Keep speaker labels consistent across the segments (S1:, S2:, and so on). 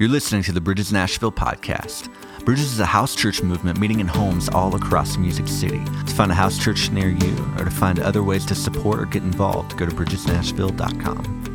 S1: You're listening to the Bridges Nashville podcast. Bridges is a house church movement meeting in homes all across Music City. To find a house church near you or to find other ways to support or get involved, go to bridgesnashville.com.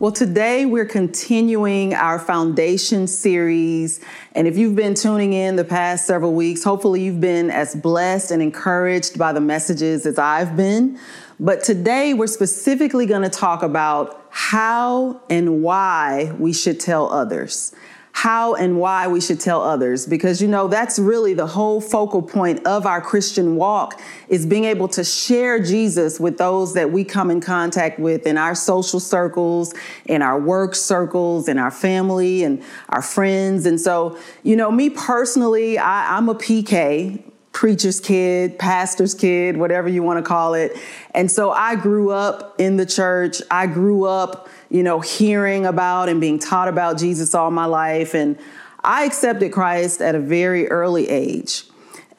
S2: Well, today we're continuing our foundation series. And if you've been tuning in the past several weeks, hopefully you've been as blessed and encouraged by the messages as I've been. But today we're specifically going to talk about how and why we should tell others. How and why we should tell others because you know that's really the whole focal point of our Christian walk is being able to share Jesus with those that we come in contact with in our social circles, in our work circles, in our family and our friends. And so, you know, me personally, I, I'm a PK, preacher's kid, pastor's kid, whatever you want to call it. And so I grew up in the church. I grew up, you know, hearing about and being taught about Jesus all my life. And I accepted Christ at a very early age.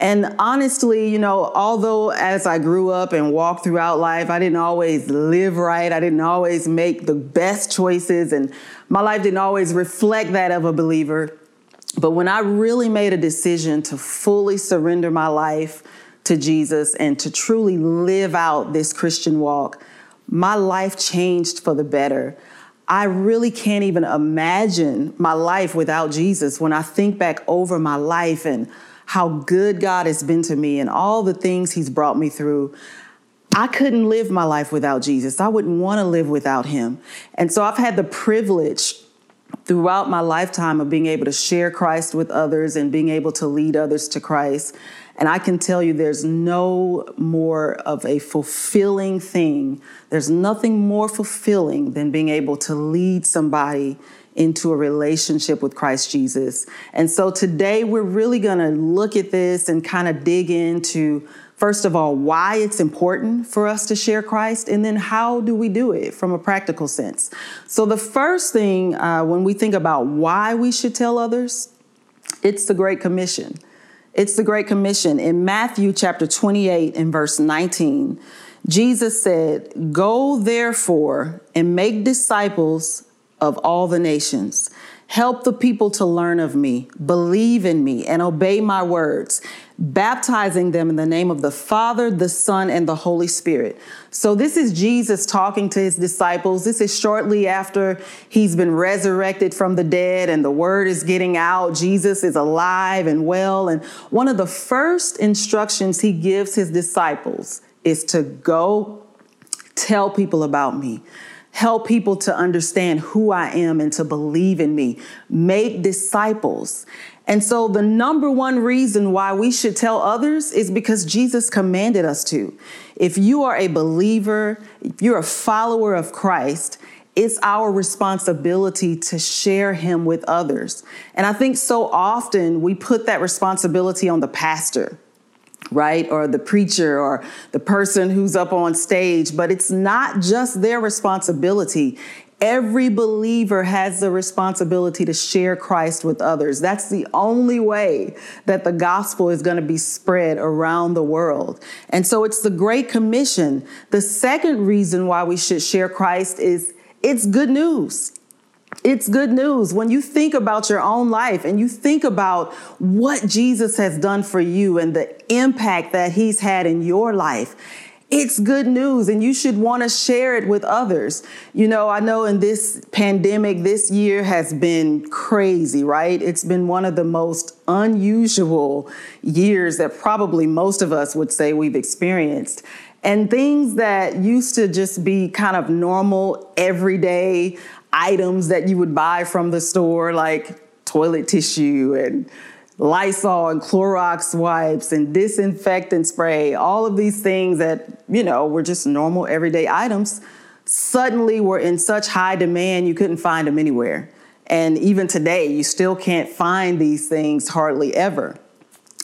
S2: And honestly, you know, although as I grew up and walked throughout life, I didn't always live right, I didn't always make the best choices, and my life didn't always reflect that of a believer. But when I really made a decision to fully surrender my life to Jesus and to truly live out this Christian walk, my life changed for the better. I really can't even imagine my life without Jesus when I think back over my life and how good God has been to me and all the things He's brought me through. I couldn't live my life without Jesus. I wouldn't want to live without Him. And so I've had the privilege throughout my lifetime of being able to share Christ with others and being able to lead others to Christ. And I can tell you there's no more of a fulfilling thing. There's nothing more fulfilling than being able to lead somebody into a relationship with Christ Jesus. And so today we're really going to look at this and kind of dig into First of all, why it's important for us to share Christ, and then how do we do it from a practical sense. So, the first thing uh, when we think about why we should tell others, it's the Great Commission. It's the Great Commission. In Matthew chapter 28 and verse 19, Jesus said, Go therefore and make disciples of all the nations. Help the people to learn of me, believe in me, and obey my words baptizing them in the name of the Father, the Son, and the Holy Spirit. So, this is Jesus talking to his disciples. This is shortly after he's been resurrected from the dead and the word is getting out. Jesus is alive and well. And one of the first instructions he gives his disciples is to go tell people about me. Help people to understand who I am and to believe in me. Make disciples. And so, the number one reason why we should tell others is because Jesus commanded us to. If you are a believer, if you're a follower of Christ, it's our responsibility to share him with others. And I think so often we put that responsibility on the pastor, right? Or the preacher or the person who's up on stage, but it's not just their responsibility. Every believer has the responsibility to share Christ with others. That's the only way that the gospel is going to be spread around the world. And so it's the Great Commission. The second reason why we should share Christ is it's good news. It's good news. When you think about your own life and you think about what Jesus has done for you and the impact that he's had in your life, it's good news and you should want to share it with others. You know, I know in this pandemic, this year has been crazy, right? It's been one of the most unusual years that probably most of us would say we've experienced. And things that used to just be kind of normal, everyday items that you would buy from the store, like toilet tissue and Lysol and Clorox wipes and disinfectant spray, all of these things that, you know, were just normal everyday items, suddenly were in such high demand you couldn't find them anywhere. And even today, you still can't find these things hardly ever.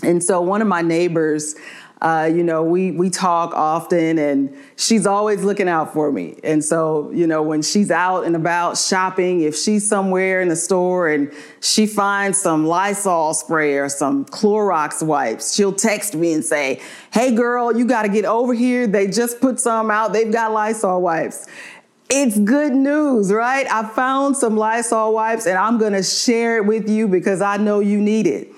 S2: And so one of my neighbors, uh, you know, we we talk often, and she's always looking out for me. And so, you know, when she's out and about shopping, if she's somewhere in the store and she finds some Lysol spray or some Clorox wipes, she'll text me and say, "Hey, girl, you got to get over here. They just put some out. They've got Lysol wipes." It's good news, right? I found some Lysol wipes and I'm going to share it with you because I know you need it.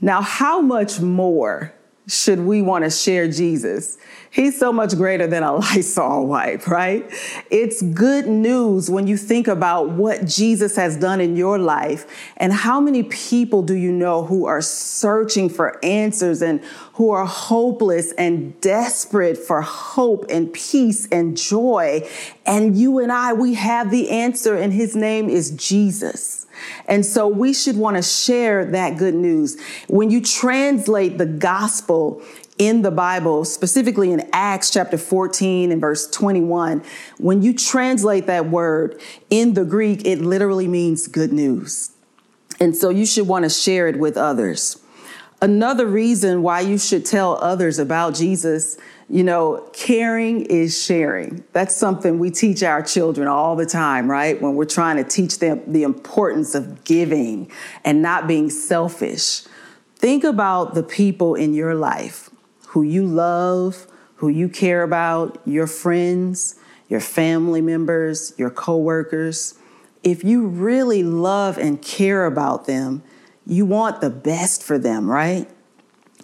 S2: Now, how much more should we want to share Jesus? He's so much greater than a Lysol wipe, right? It's good news when you think about what Jesus has done in your life and how many people do you know who are searching for answers and who are hopeless and desperate for hope and peace and joy. And you and I, we have the answer, and his name is Jesus. And so we should want to share that good news. When you translate the gospel in the Bible, specifically in Acts chapter 14 and verse 21, when you translate that word in the Greek, it literally means good news. And so you should want to share it with others. Another reason why you should tell others about Jesus you know, caring is sharing. That's something we teach our children all the time, right? When we're trying to teach them the importance of giving and not being selfish. Think about the people in your life who you love, who you care about, your friends, your family members, your coworkers. If you really love and care about them, you want the best for them, right?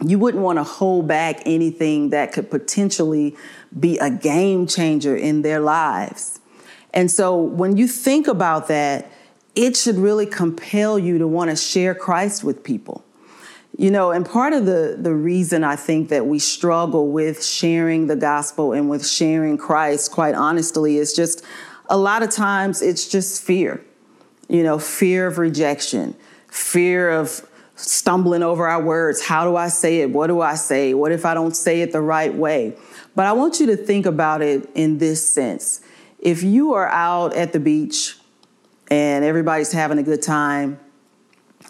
S2: You wouldn't want to hold back anything that could potentially be a game changer in their lives. And so when you think about that, it should really compel you to want to share Christ with people. You know, and part of the, the reason I think that we struggle with sharing the gospel and with sharing Christ, quite honestly, is just a lot of times it's just fear. You know, fear of rejection, fear of stumbling over our words. How do I say it? What do I say? What if I don't say it the right way? But I want you to think about it in this sense. If you are out at the beach and everybody's having a good time,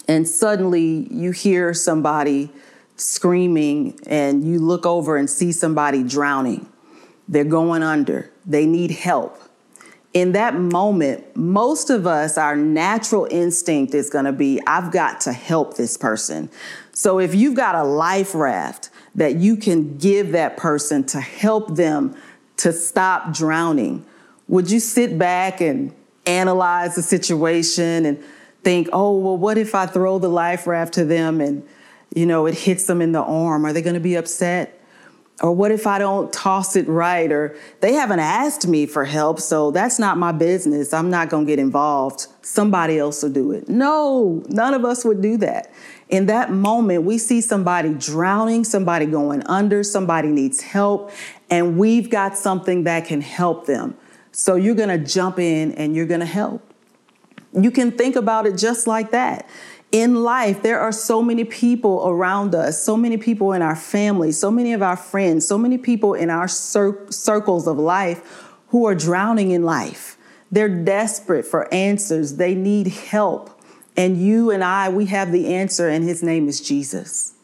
S2: and suddenly you hear somebody screaming, and you look over and see somebody drowning, they're going under, they need help in that moment, most of us, our natural instinct is going to be, I've got to help this person. So if you've got a life raft that you can give that person to help them to stop drowning, would you sit back and analyze the situation and think, oh, well, what if I throw the life raft to them and, you know, it hits them in the arm? Are they going to be upset? Or what if I don't toss it right? Or they haven't asked me for help, so that's not my business. I'm not going to get involved. Somebody else will do it. No, none of us would do that. In that moment, we see somebody drowning, somebody going under, somebody needs help, and we've got something that can help them. So you're going to jump in and you're going to help. You can think about it just like that in life, there are so many people around us, so many people in our family, so many of our friends, so many people in our cir- circles of life who are drowning in life. They're desperate for answers, they need help. And you and I, we have the answer, and his name is Jesus.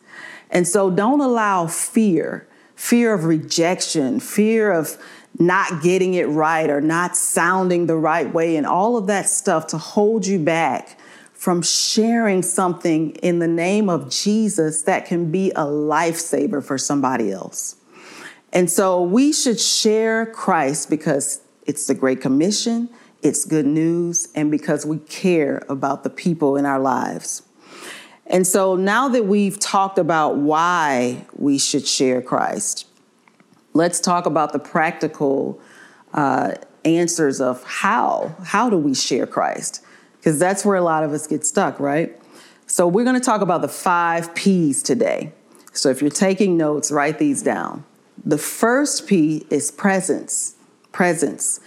S2: And so don't allow fear, fear of rejection, fear of not getting it right or not sounding the right way, and all of that stuff to hold you back from sharing something in the name of Jesus that can be a lifesaver for somebody else. And so we should share Christ because it's the Great Commission, it's good news, and because we care about the people in our lives. And so now that we've talked about why we should share Christ, let's talk about the practical uh, answers of how. How do we share Christ? Because that's where a lot of us get stuck, right? So we're going to talk about the five P's today. So if you're taking notes, write these down. The first P is presence. Presence.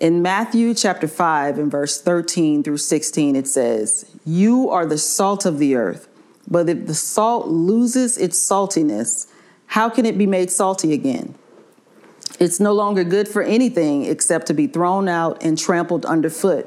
S2: In Matthew chapter 5 and verse 13 through 16, it says, You are the salt of the earth, but if the salt loses its saltiness, how can it be made salty again? It's no longer good for anything except to be thrown out and trampled underfoot.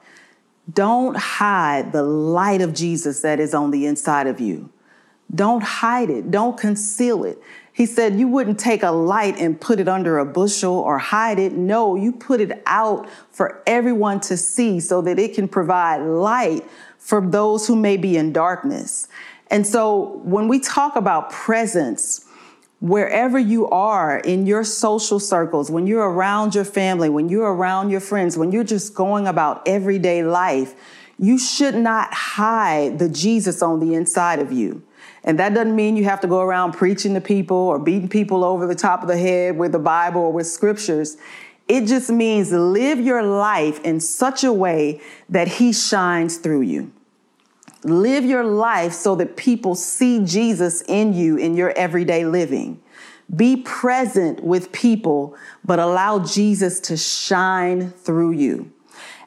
S2: Don't hide the light of Jesus that is on the inside of you. Don't hide it. Don't conceal it. He said you wouldn't take a light and put it under a bushel or hide it. No, you put it out for everyone to see so that it can provide light for those who may be in darkness. And so when we talk about presence, wherever you are in your social circles, when you're around your family, when you're around your friends, when you're just going about everyday life, you should not hide the Jesus on the inside of you. And that doesn't mean you have to go around preaching to people or beating people over the top of the head with the Bible or with scriptures. It just means live your life in such a way that He shines through you. Live your life so that people see Jesus in you in your everyday living. Be present with people, but allow Jesus to shine through you.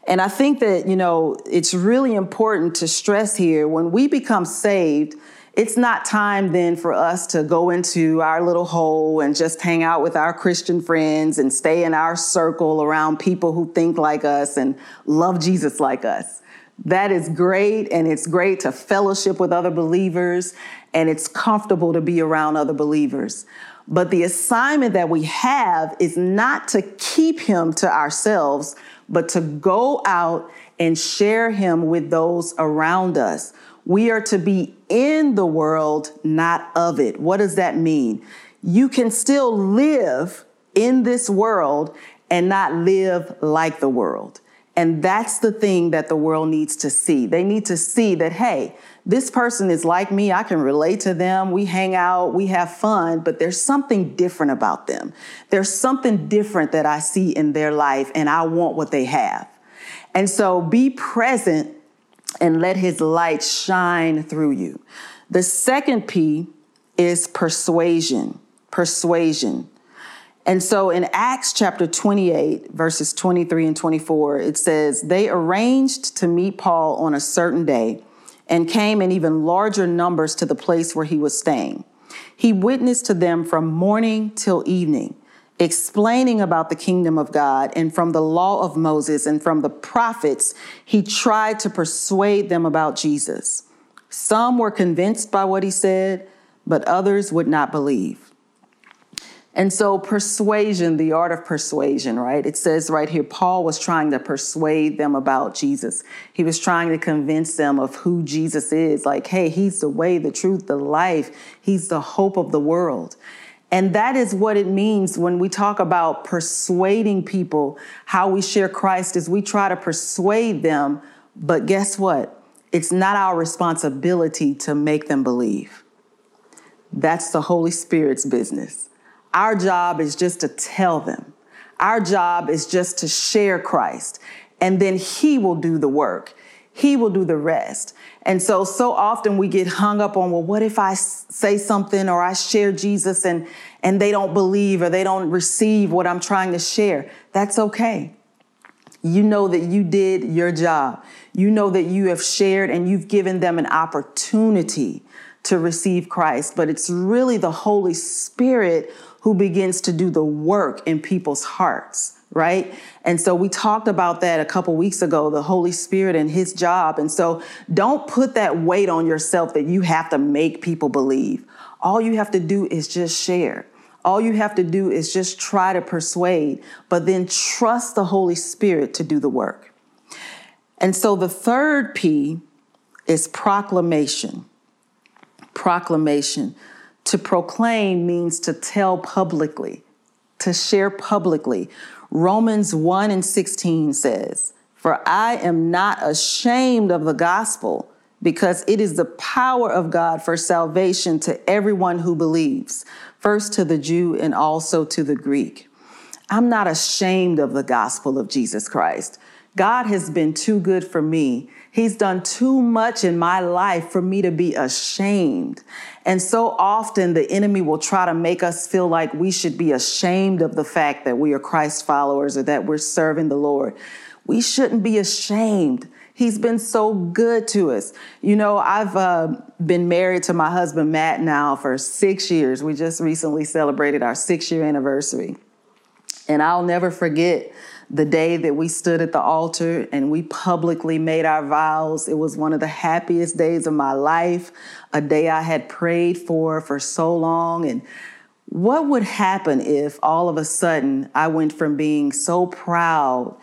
S2: And I think that, you know, it's really important to stress here when we become saved, it's not time then for us to go into our little hole and just hang out with our Christian friends and stay in our circle around people who think like us and love Jesus like us. That is great, and it's great to fellowship with other believers, and it's comfortable to be around other believers. But the assignment that we have is not to keep him to ourselves, but to go out and share him with those around us. We are to be in the world, not of it. What does that mean? You can still live in this world and not live like the world. And that's the thing that the world needs to see. They need to see that, hey, this person is like me. I can relate to them. We hang out, we have fun, but there's something different about them. There's something different that I see in their life, and I want what they have. And so be present and let his light shine through you. The second P is persuasion. Persuasion. And so in Acts chapter 28, verses 23 and 24, it says, They arranged to meet Paul on a certain day and came in even larger numbers to the place where he was staying. He witnessed to them from morning till evening, explaining about the kingdom of God and from the law of Moses and from the prophets, he tried to persuade them about Jesus. Some were convinced by what he said, but others would not believe. And so, persuasion, the art of persuasion, right? It says right here, Paul was trying to persuade them about Jesus. He was trying to convince them of who Jesus is. Like, hey, he's the way, the truth, the life, he's the hope of the world. And that is what it means when we talk about persuading people, how we share Christ is we try to persuade them, but guess what? It's not our responsibility to make them believe. That's the Holy Spirit's business. Our job is just to tell them. Our job is just to share Christ, and then He will do the work. He will do the rest. And so, so often we get hung up on, well, what if I say something or I share Jesus and, and they don't believe or they don't receive what I'm trying to share? That's okay. You know that you did your job. You know that you have shared and you've given them an opportunity to receive Christ. But it's really the Holy Spirit who begins to do the work in people's hearts, right? And so we talked about that a couple weeks ago, the Holy Spirit and his job. And so don't put that weight on yourself that you have to make people believe. All you have to do is just share. All you have to do is just try to persuade, but then trust the Holy Spirit to do the work. And so the third P is proclamation. Proclamation. To proclaim means to tell publicly, to share publicly. Romans 1 and 16 says, For I am not ashamed of the gospel, because it is the power of God for salvation to everyone who believes, first to the Jew and also to the Greek. I'm not ashamed of the gospel of Jesus Christ. God has been too good for me. He's done too much in my life for me to be ashamed. And so often the enemy will try to make us feel like we should be ashamed of the fact that we are Christ followers or that we're serving the Lord. We shouldn't be ashamed. He's been so good to us. You know, I've uh, been married to my husband, Matt, now for six years. We just recently celebrated our six year anniversary. And I'll never forget the day that we stood at the altar and we publicly made our vows. It was one of the happiest days of my life, a day I had prayed for for so long. And what would happen if all of a sudden I went from being so proud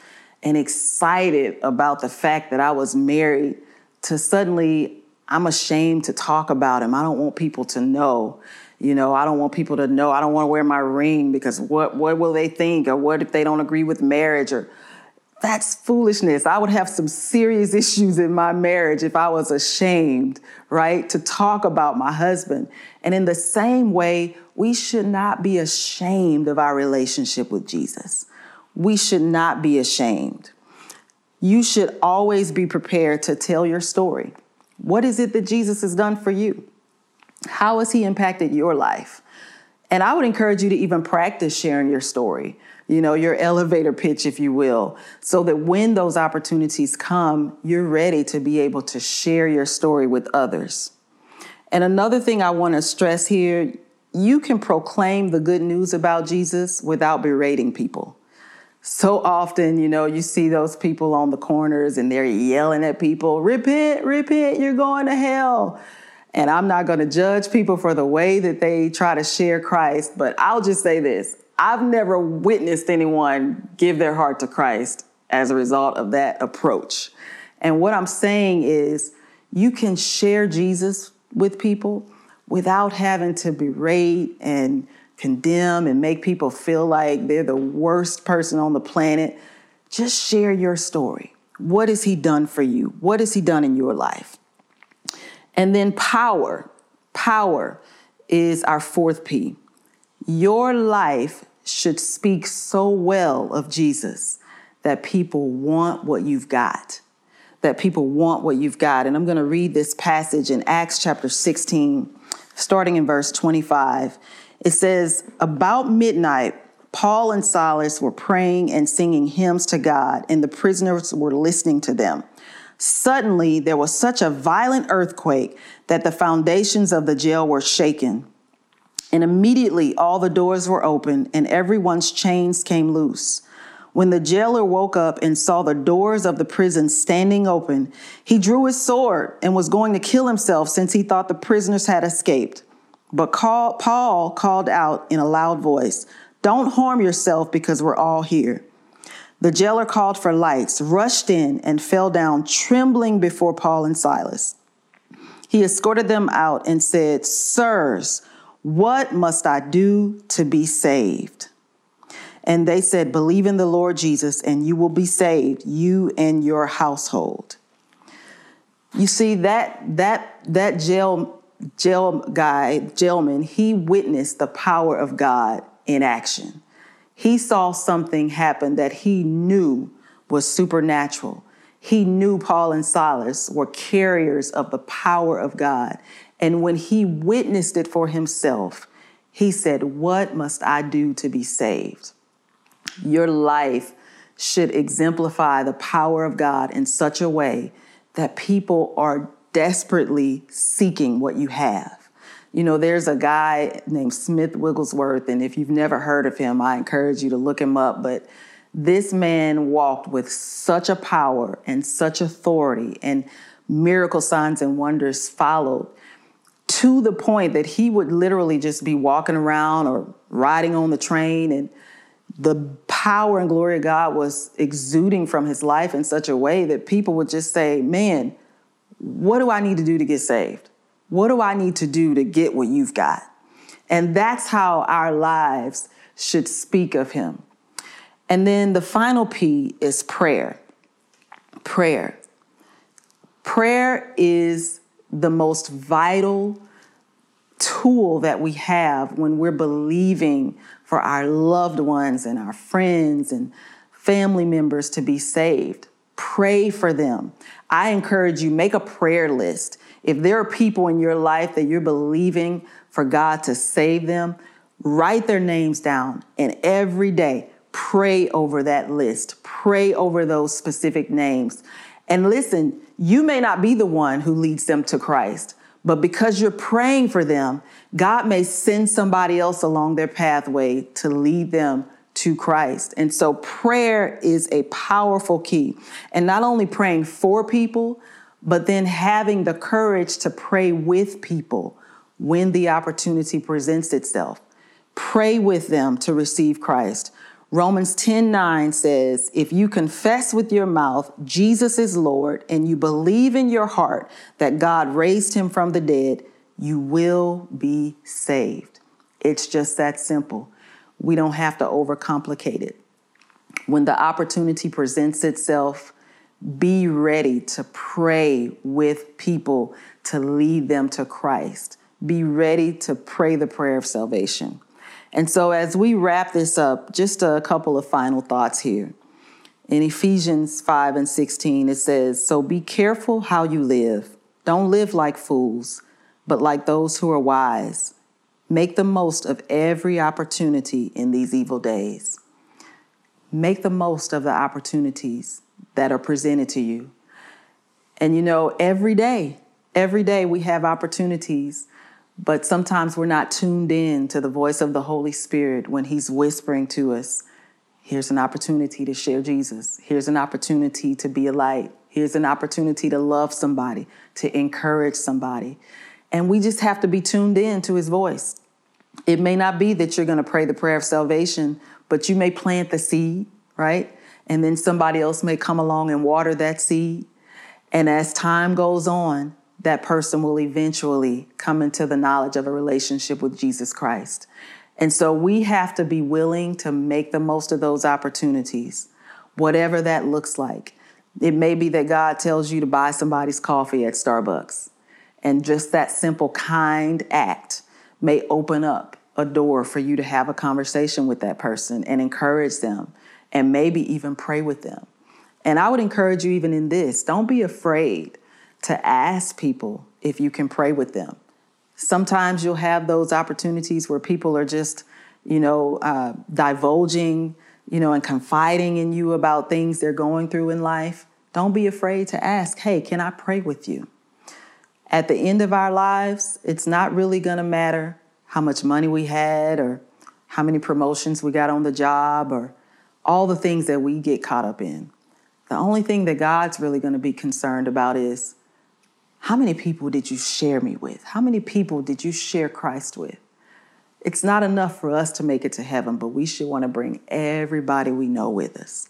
S2: and excited about the fact that I was married to suddenly I'm ashamed to talk about him. I don't want people to know. You know, I don't want people to know. I don't want to wear my ring because what what will they think or what if they don't agree with marriage or that's foolishness. I would have some serious issues in my marriage if I was ashamed, right, to talk about my husband. And in the same way, we should not be ashamed of our relationship with Jesus. We should not be ashamed. You should always be prepared to tell your story. What is it that Jesus has done for you? How has he impacted your life? And I would encourage you to even practice sharing your story, you know, your elevator pitch, if you will, so that when those opportunities come, you're ready to be able to share your story with others. And another thing I want to stress here you can proclaim the good news about Jesus without berating people. So often, you know, you see those people on the corners and they're yelling at people, repent, repent, you're going to hell. And I'm not going to judge people for the way that they try to share Christ, but I'll just say this I've never witnessed anyone give their heart to Christ as a result of that approach. And what I'm saying is, you can share Jesus with people without having to berate and condemn and make people feel like they're the worst person on the planet. Just share your story. What has He done for you? What has He done in your life? And then power. Power is our fourth P. Your life should speak so well of Jesus that people want what you've got. That people want what you've got. And I'm going to read this passage in Acts chapter 16, starting in verse 25. It says, About midnight, Paul and Silas were praying and singing hymns to God, and the prisoners were listening to them. Suddenly, there was such a violent earthquake that the foundations of the jail were shaken. And immediately, all the doors were opened, and everyone's chains came loose. When the jailer woke up and saw the doors of the prison standing open, he drew his sword and was going to kill himself since he thought the prisoners had escaped. But Paul called out in a loud voice, Don't harm yourself because we're all here. The jailer called for lights, rushed in, and fell down trembling before Paul and Silas. He escorted them out and said, Sirs, what must I do to be saved? And they said, Believe in the Lord Jesus, and you will be saved, you and your household. You see, that that that jail jail guy, jailman, he witnessed the power of God in action. He saw something happen that he knew was supernatural. He knew Paul and Silas were carriers of the power of God. And when he witnessed it for himself, he said, What must I do to be saved? Your life should exemplify the power of God in such a way that people are desperately seeking what you have. You know, there's a guy named Smith Wigglesworth, and if you've never heard of him, I encourage you to look him up. But this man walked with such a power and such authority, and miracle signs and wonders followed to the point that he would literally just be walking around or riding on the train, and the power and glory of God was exuding from his life in such a way that people would just say, Man, what do I need to do to get saved? What do I need to do to get what you've got? And that's how our lives should speak of Him. And then the final P is prayer. Prayer. Prayer is the most vital tool that we have when we're believing for our loved ones and our friends and family members to be saved. Pray for them. I encourage you, make a prayer list. If there are people in your life that you're believing for God to save them, write their names down and every day pray over that list. Pray over those specific names. And listen, you may not be the one who leads them to Christ, but because you're praying for them, God may send somebody else along their pathway to lead them to Christ. And so prayer is a powerful key. And not only praying for people, but then having the courage to pray with people when the opportunity presents itself. Pray with them to receive Christ. Romans 10 9 says, If you confess with your mouth Jesus is Lord and you believe in your heart that God raised him from the dead, you will be saved. It's just that simple. We don't have to overcomplicate it. When the opportunity presents itself, be ready to pray with people to lead them to Christ. Be ready to pray the prayer of salvation. And so, as we wrap this up, just a couple of final thoughts here. In Ephesians 5 and 16, it says, So be careful how you live. Don't live like fools, but like those who are wise. Make the most of every opportunity in these evil days. Make the most of the opportunities that are presented to you. And you know, every day, every day we have opportunities but sometimes we're not tuned in to the voice of the Holy Spirit when He's whispering to us, here's an opportunity to share Jesus. Here's an opportunity to be a light. Here's an opportunity to love somebody, to encourage somebody. And we just have to be tuned in to His voice. It may not be that you're going to pray the prayer of salvation, but you may plant the seed, right? And then somebody else may come along and water that seed. And as time goes on, that person will eventually come into the knowledge of a relationship with Jesus Christ. And so we have to be willing to make the most of those opportunities, whatever that looks like. It may be that God tells you to buy somebody's coffee at Starbucks, and just that simple, kind act may open up a door for you to have a conversation with that person and encourage them and maybe even pray with them. And I would encourage you, even in this, don't be afraid to ask people if you can pray with them. Sometimes you'll have those opportunities where people are just, you know, uh, divulging, you know, and confiding in you about things they're going through in life. Don't be afraid to ask, hey, can I pray with you? At the end of our lives, it's not really to matter how much money we had or how many promotions we got on the job or all the things that we get caught up in. The only thing that God's really going to be concerned about is how many people did you share me with? How many people did you share Christ with? It's not enough for us to make it to heaven, but we should want to bring everybody we know with us.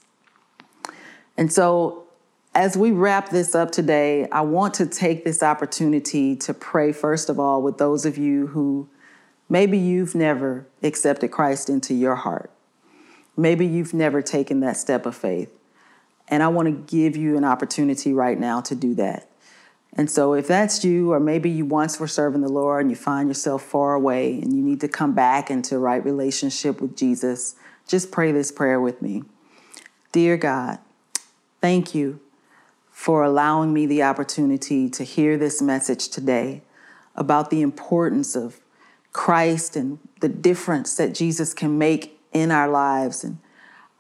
S2: And so, as we wrap this up today, I want to take this opportunity to pray, first of all, with those of you who maybe you've never accepted Christ into your heart. Maybe you've never taken that step of faith. And I want to give you an opportunity right now to do that. And so, if that's you, or maybe you once were serving the Lord and you find yourself far away and you need to come back into right relationship with Jesus, just pray this prayer with me. Dear God, thank you for allowing me the opportunity to hear this message today about the importance of Christ and the difference that Jesus can make in our lives. And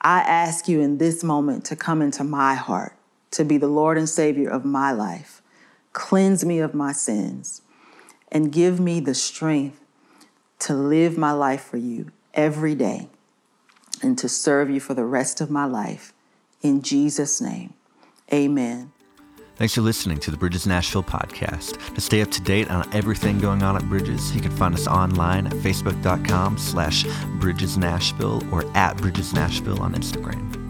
S2: I ask you in this moment to come into my heart, to be the Lord and Savior of my life. Cleanse me of my sins and give me the strength to live my life for you every day and to serve you for the rest of my life. In Jesus' name, amen.
S1: Thanks for listening to the Bridges Nashville podcast. To stay up to date on everything going on at Bridges, you can find us online at facebook.com slash Bridges Nashville or at Bridges Nashville on Instagram.